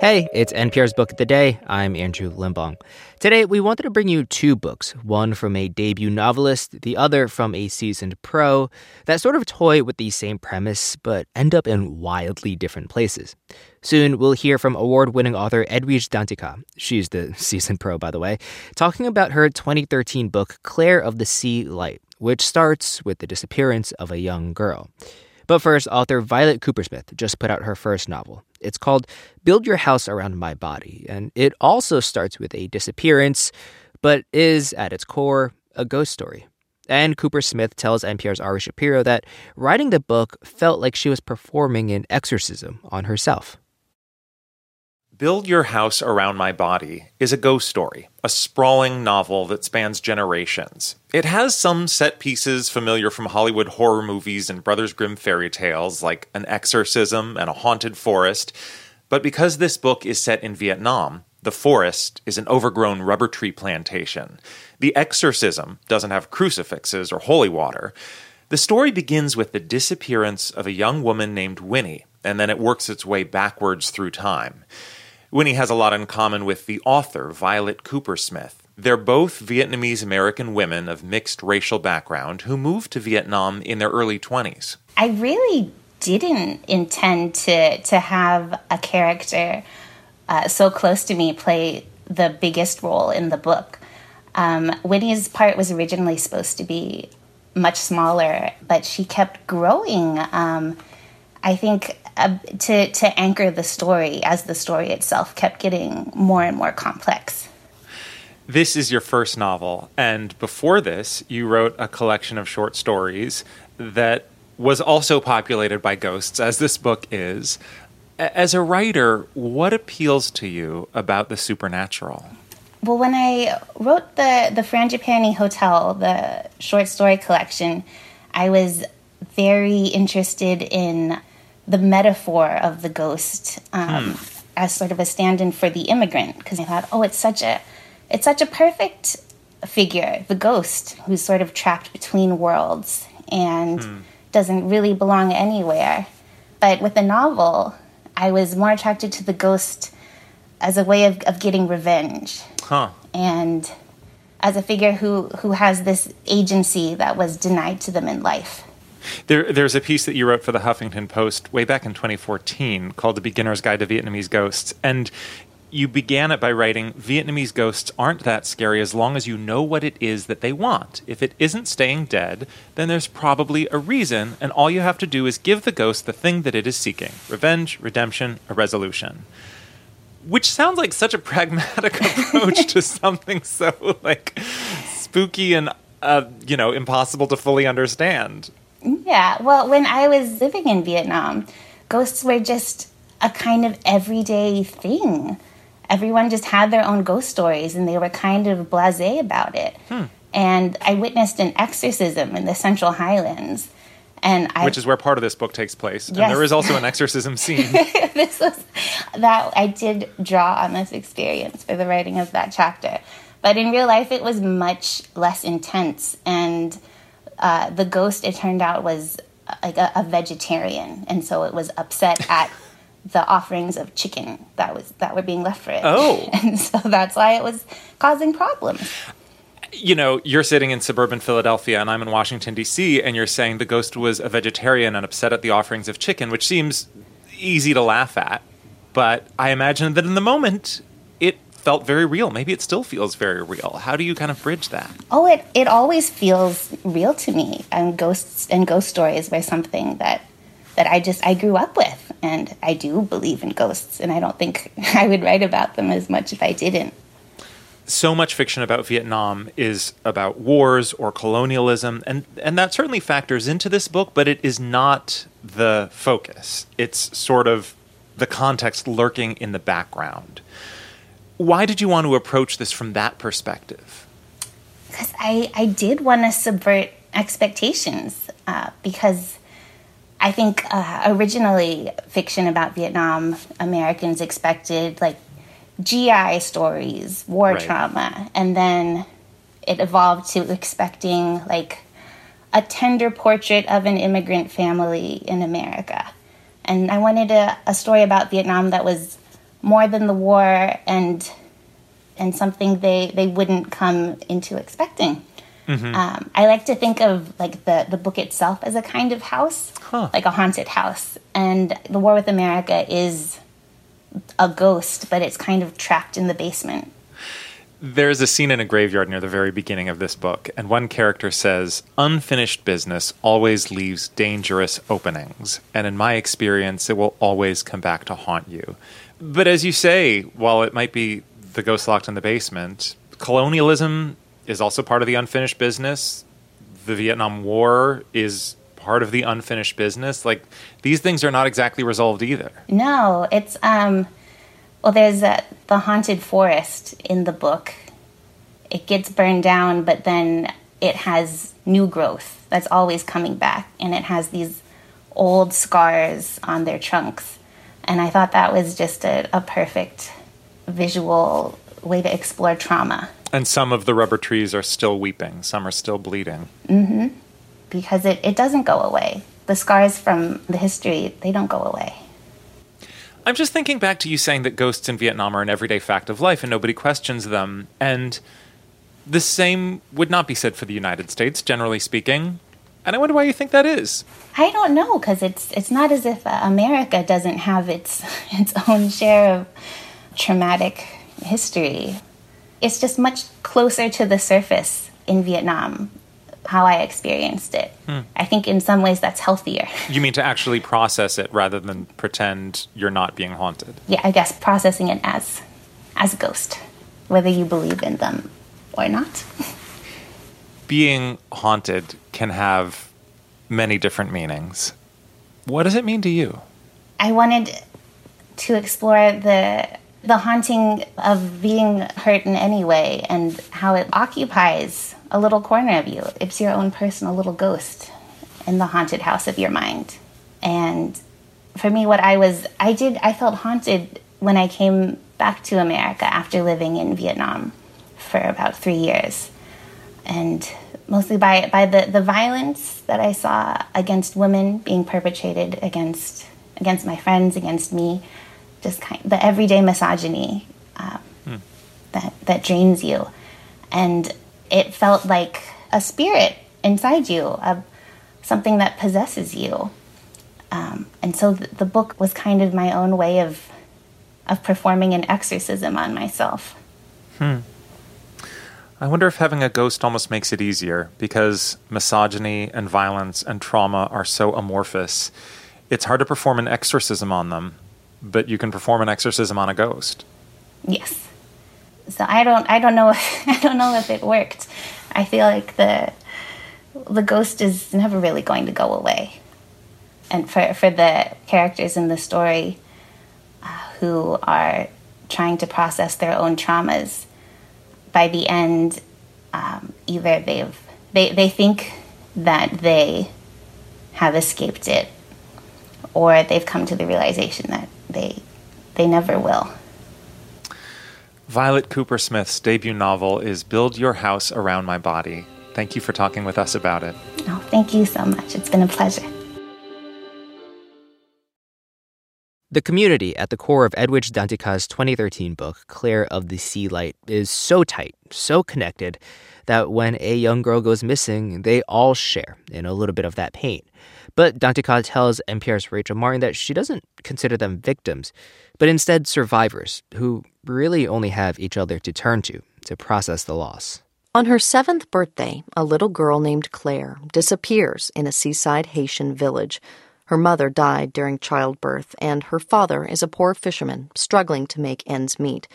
Hey, it's NPR's Book of the Day. I'm Andrew Limbong. Today, we wanted to bring you two books one from a debut novelist, the other from a seasoned pro, that sort of toy with the same premise but end up in wildly different places. Soon, we'll hear from award winning author Edwidge Danticat, she's the seasoned pro, by the way, talking about her 2013 book, Claire of the Sea Light, which starts with the disappearance of a young girl. But first, author Violet Kupersmith just put out her first novel. It's called Build Your House Around My Body, and it also starts with a disappearance, but is, at its core, a ghost story. And Kupersmith tells NPR's Ari Shapiro that writing the book felt like she was performing an exorcism on herself. Build Your House Around My Body is a ghost story, a sprawling novel that spans generations. It has some set pieces familiar from Hollywood horror movies and Brothers Grimm fairy tales, like an exorcism and a haunted forest. But because this book is set in Vietnam, the forest is an overgrown rubber tree plantation. The exorcism doesn't have crucifixes or holy water. The story begins with the disappearance of a young woman named Winnie, and then it works its way backwards through time. Winnie has a lot in common with the author, Violet Kupersmith. They're both Vietnamese American women of mixed racial background who moved to Vietnam in their early 20s. I really didn't intend to, to have a character uh, so close to me play the biggest role in the book. Um, Winnie's part was originally supposed to be much smaller, but she kept growing. Um, I think uh, to to anchor the story as the story itself kept getting more and more complex. This is your first novel, and before this, you wrote a collection of short stories that was also populated by ghosts, as this book is. As a writer, what appeals to you about the supernatural? Well, when I wrote the the Frangipani Hotel, the short story collection, I was very interested in the metaphor of the ghost um, hmm. as sort of a stand-in for the immigrant because I thought, oh, it's such a it's such a perfect figure, the ghost who's sort of trapped between worlds and hmm. doesn't really belong anywhere. But with the novel, I was more attracted to the ghost as a way of, of getting revenge. Huh. And as a figure who, who has this agency that was denied to them in life. There, there's a piece that you wrote for the Huffington Post way back in 2014 called The Beginner's Guide to Vietnamese Ghosts. And you began it by writing Vietnamese ghosts aren't that scary as long as you know what it is that they want. If it isn't staying dead, then there's probably a reason, and all you have to do is give the ghost the thing that it is seeking revenge, redemption, a resolution. Which sounds like such a pragmatic approach to something so like spooky and uh, you know impossible to fully understand. Yeah, well, when I was living in Vietnam, ghosts were just a kind of everyday thing. Everyone just had their own ghost stories and they were kind of blase about it. Hmm. And I witnessed an exorcism in the Central Highlands. And I, Which is where part of this book takes place. Yes. And there is also an exorcism scene. this was that I did draw on this experience for the writing of that chapter. But in real life, it was much less intense. And uh, the ghost, it turned out, was uh, like a, a vegetarian, and so it was upset at the offerings of chicken that was that were being left for it. Oh, and so that's why it was causing problems. You know, you're sitting in suburban Philadelphia, and I'm in Washington D.C., and you're saying the ghost was a vegetarian and upset at the offerings of chicken, which seems easy to laugh at. But I imagine that in the moment, felt very real. Maybe it still feels very real. How do you kind of bridge that? Oh, it it always feels real to me. And ghosts and ghost stories were something that that I just I grew up with, and I do believe in ghosts. And I don't think I would write about them as much if I didn't. So much fiction about Vietnam is about wars or colonialism, and and that certainly factors into this book, but it is not the focus. It's sort of the context lurking in the background. Why did you want to approach this from that perspective? Because I, I did want to subvert expectations uh, because I think uh, originally fiction about Vietnam, Americans expected like GI stories, war right. trauma, and then it evolved to expecting like a tender portrait of an immigrant family in America. And I wanted a, a story about Vietnam that was more than the war and and something they they wouldn't come into expecting. Mm-hmm. Um, I like to think of like the the book itself as a kind of house, huh. like a haunted house, and the War with America is a ghost, but it's kind of trapped in the basement. There's a scene in a graveyard near the very beginning of this book, and one character says, Unfinished business always leaves dangerous openings, and in my experience, it will always come back to haunt you. But as you say, while it might be the ghost locked in the basement, colonialism is also part of the unfinished business. The Vietnam War is part of the unfinished business. Like, these things are not exactly resolved either. No, it's, um, well, there's a, the haunted forest in the book. It gets burned down, but then it has new growth that's always coming back, and it has these old scars on their trunks. And I thought that was just a, a perfect visual way to explore trauma. And some of the rubber trees are still weeping, some are still bleeding. Mm-hmm. Because it, it doesn't go away. The scars from the history, they don't go away. I'm just thinking back to you saying that ghosts in Vietnam are an everyday fact of life and nobody questions them. And the same would not be said for the United States, generally speaking. And I wonder why you think that is. I don't know, because it's it's not as if uh, America doesn't have its its own share of traumatic history. It's just much closer to the surface in Vietnam how I experienced it. Hmm. I think in some ways that's healthier. You mean to actually process it rather than pretend you're not being haunted? Yeah, I guess processing it as as a ghost, whether you believe in them or not. being haunted can have many different meanings. What does it mean to you? I wanted to explore the the haunting of being hurt in any way and how it occupies a little corner of you. It's your own personal little ghost in the haunted house of your mind. And for me, what I was, I did, I felt haunted when I came back to America after living in Vietnam for about three years. And mostly by, by the, the violence that I saw against women being perpetrated against, against my friends, against me, just kind the everyday misogyny um, hmm. that, that drains you. And it felt like a spirit inside you, of something that possesses you. Um, and so th- the book was kind of my own way of of performing an exorcism on myself. Hmm. I wonder if having a ghost almost makes it easier because misogyny and violence and trauma are so amorphous. It's hard to perform an exorcism on them, but you can perform an exorcism on a ghost. Yes so I don't I don't know if, I don't know if it worked. I feel like the the ghost is never really going to go away. And for for the characters in the story uh, who are trying to process their own traumas, by the end, um, either they've they they think that they have escaped it, or they've come to the realization that they they never will. Violet Kupersmith's debut novel is Build Your House Around My Body. Thank you for talking with us about it. Oh, thank you so much. It's been a pleasure. The community at the core of Edwidge Danticat's 2013 book, Claire of the Sea Light, is so tight, so connected, that when a young girl goes missing, they all share in a little bit of that pain. But Dantica tells NPR's Rachel Martin that she doesn't consider them victims, but instead survivors who really only have each other to turn to to process the loss. On her seventh birthday, a little girl named Claire disappears in a seaside Haitian village. Her mother died during childbirth, and her father is a poor fisherman struggling to make ends meet.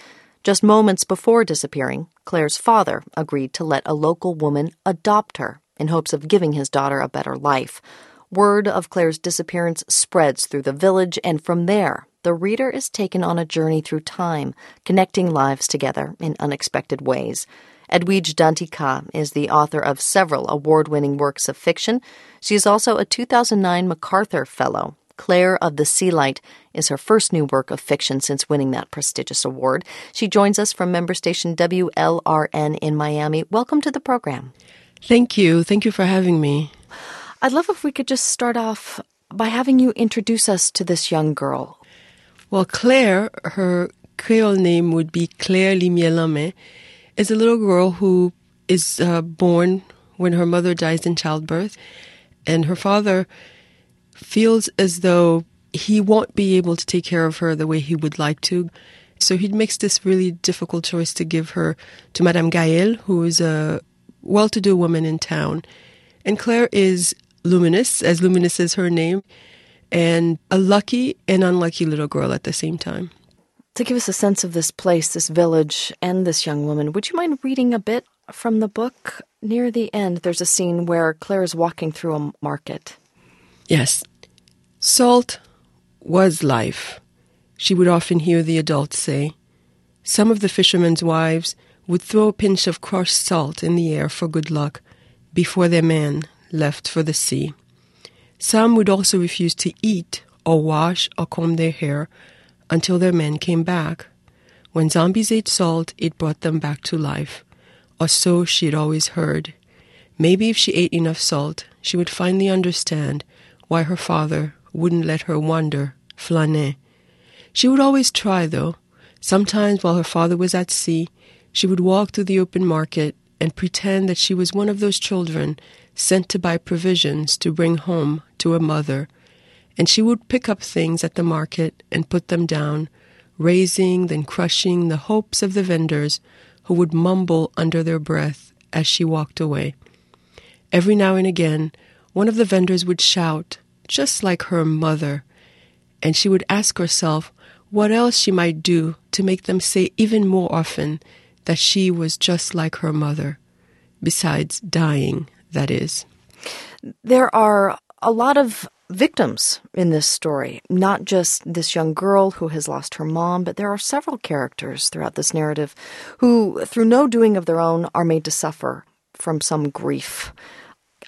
Just moments before disappearing, Claire's father agreed to let a local woman adopt her in hopes of giving his daughter a better life. Word of Claire's disappearance spreads through the village, and from there, the reader is taken on a journey through time, connecting lives together in unexpected ways. Edwidge Danticat is the author of several award winning works of fiction. She is also a 2009 MacArthur Fellow. Claire of the Sea Light is her first new work of fiction since winning that prestigious award. She joins us from member station WLRN in Miami. Welcome to the program. Thank you. Thank you for having me. I'd love if we could just start off by having you introduce us to this young girl. Well, Claire, her Creole name would be Claire Limyè is a little girl who is uh, born when her mother dies in childbirth, and her father feels as though he won't be able to take care of her the way he would like to. So he makes this really difficult choice to give her to Madame Gaëlle, who is a well to do woman in town. And Claire is luminous, as luminous as her name, and a lucky and unlucky little girl at the same time. To give us a sense of this place, this village, and this young woman, would you mind reading a bit from the book? Near the end, there's a scene where Claire is walking through a market. Yes. Salt was life, she would often hear the adults say. Some of the fishermen's wives would throw a pinch of crushed salt in the air for good luck before their men left for the sea. Some would also refuse to eat or wash or comb their hair until their men came back. When zombies ate salt, it brought them back to life, or so she had always heard. Maybe if she ate enough salt, she would finally understand why her father wouldn't let her wander, flâner. She would always try, though. Sometimes, while her father was at sea, she would walk through the open market and pretend that she was one of those children sent to buy provisions to bring home to a mother. And she would pick up things at the market and put them down, raising, then crushing the hopes of the vendors who would mumble under their breath as she walked away. Every now and again, one of the vendors would shout, just like her mother, and she would ask herself what else she might do to make them say even more often that she was just like her mother, besides dying, that is. There are a lot of victims in this story, not just this young girl who has lost her mom, but there are several characters throughout this narrative who, through no doing of their own, are made to suffer from some grief.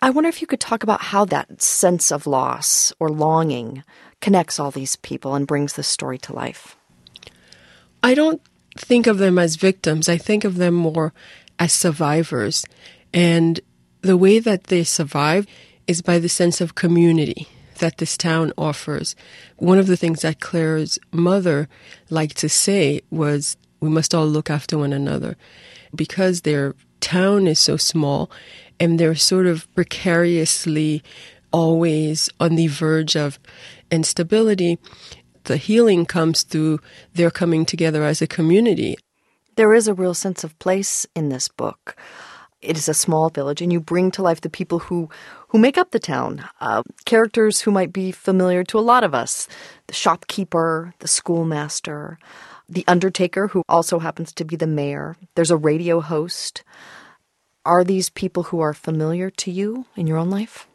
I wonder if you could talk about how that sense of loss or longing connects all these people and brings this story to life. I don't think of them as victims. I think of them more as survivors. And the way that they survive is by the sense of community that this town offers. One of the things that Claire's mother liked to say was, we must all look after one another. Because their town is so small and they're sort of precariously always on the verge of instability, the healing comes through their coming together as a community. There is a real sense of place in this book. It is a small village, and you bring to life the people who, who make up the town. Uh, characters who might be familiar to a lot of us the shopkeeper, the schoolmaster, the undertaker, who also happens to be the mayor. There's a radio host. Are these people who are familiar to you in your own life?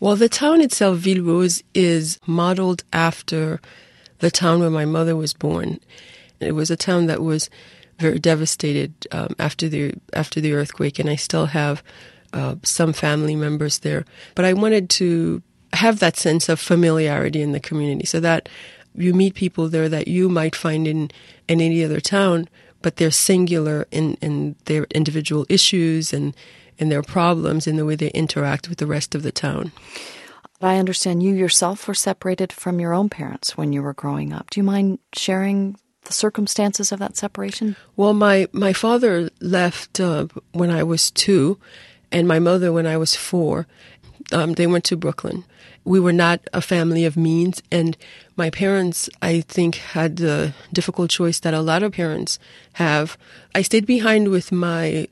Well, the town itself, Ville-Rose, is modeled after the town where my mother was born. It was a town that was very devastated um, after the after the earthquake, and I still have uh, some family members there. But I wanted to have that sense of familiarity in the community, so that you meet people there that you might find in in any other town, but they're singular in in their individual issues and in their problems and the way they interact with the rest of the town. I understand you yourself were separated from your own parents when you were growing up. Do you mind sharing the circumstances of that separation? Well, my, my father left uh, when I was two, and my mother when I was four. Um, they went to Brooklyn. We were not a family of means, and my parents, I think, had the difficult choice that a lot of parents have. I stayed behind with my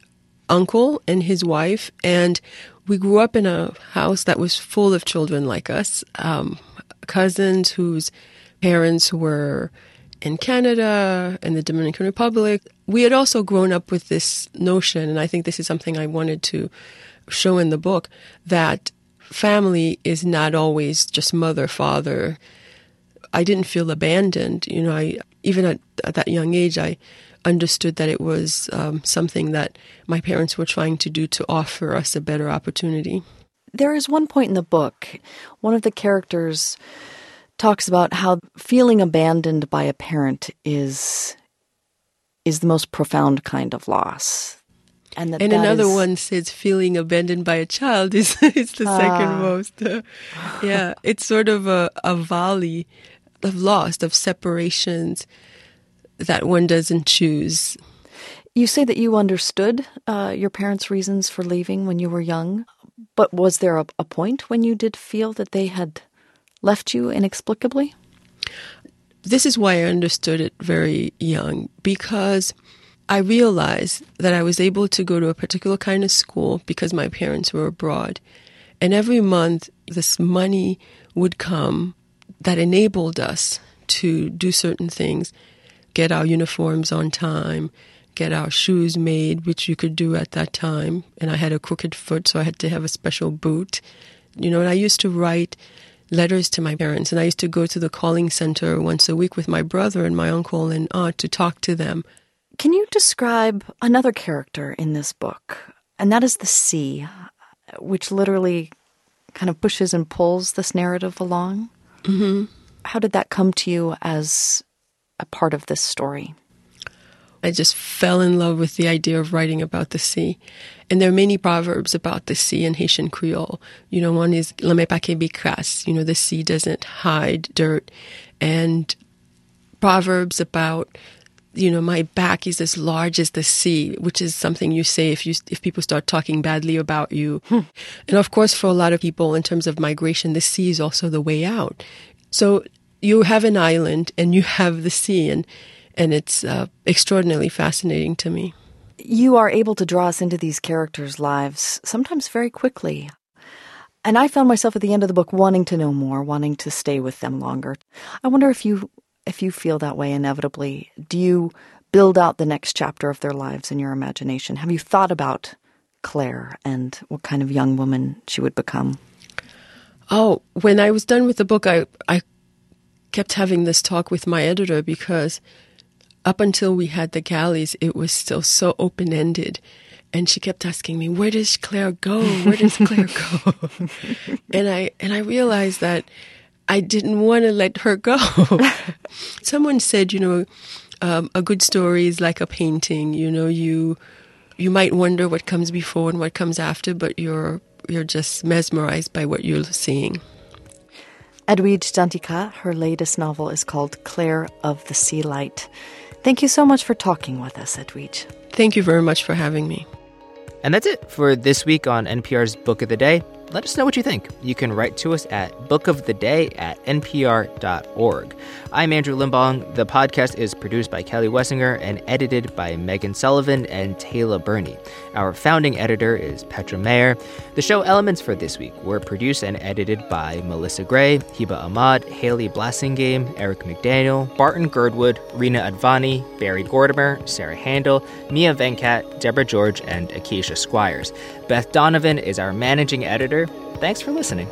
uncle and his wife, and we grew up in a house that was full of children like us, um, cousins whose parents were in Canada and the Dominican Republic. We had also grown up with this notion, and I think this is something I wanted to show in the book, that family is not always just mother, father. I didn't feel abandoned. You know, I even at, at that young age, I understood that it was um, something that my parents were trying to do to offer us a better opportunity. There is one point in the book, one of the characters talks about how feeling abandoned by a parent is is the most profound kind of loss. And, that and that another is, one says feeling abandoned by a child is is the uh, second most. Uh, yeah, it's sort of a, a volley of loss, of separations, that one doesn't choose. You say that you understood uh, your parents' reasons for leaving when you were young, but was there a, a point when you did feel that they had left you inexplicably? This is why I understood it very young because I realized that I was able to go to a particular kind of school because my parents were abroad. And every month, this money would come that enabled us to do certain things, get our uniforms on time, get our shoes made, which you could do at that time. And I had a crooked foot, so I had to have a special boot. You know, and I used to write letters to my parents, and I used to go to the calling center once a week with my brother and my uncle and aunt to talk to them. Can you describe another character in this book? And that is the sea, which literally kind of pushes and pulls this narrative along. Mm-hmm. How did that come to you as a part of this story? I just fell in love with the idea of writing about the sea. And there are many proverbs about the sea in Haitian Creole. You know, one is "La mer you know, the sea doesn't hide dirt. And proverbs about you know, my back is as large as the sea, which is something you say if you if people start talking badly about you. And of course, for a lot of people, in terms of migration, the sea is also the way out. So you have an island and you have the sea, and and it's uh, extraordinarily fascinating to me. You are able to draw us into these characters' lives sometimes very quickly. And I found myself at the end of the book wanting to know more, wanting to stay with them longer. I wonder if you if you feel that way inevitably, do you build out the next chapter of their lives in your imagination? Have you thought about Claire and what kind of young woman she would become? Oh, when I was done with the book, I I kept having this talk with my editor because up until we had the galleys, it was still so open ended. And she kept asking me, "Where does Claire go? Where does Claire go?" and I and I realized that I didn't want to let her go. Someone said, you know, um, a good story is like a painting. You know, you you might wonder what comes before and what comes after, but you're you're just mesmerized by what you're seeing. Edwidge Danticat, her latest novel is called Claire of the Sea Light. Thank you so much for talking with us, Edwidge. Thank you very much for having me. And that's it for this week on NPR's Book of the Day let us know what you think. You can write to us at bookoftheday at npr.org. I'm Andrew Limbong. The podcast is produced by Kelli Wessinger and edited by Meghan Sullivan and Tayla Burney. Our founding editor is Petra Mayer. The show elements for this week were produced and edited by Melissa Gray, Hiba Ahmad, Haley Blassingame, Eric McDaniel, Barton Girdwood, Reena Advani, Barry Gordemer, Sarah Handel, Mia Venkat, Deborah George, and Acacia Squires. Beth Donovan is our managing editor. Thanks for listening.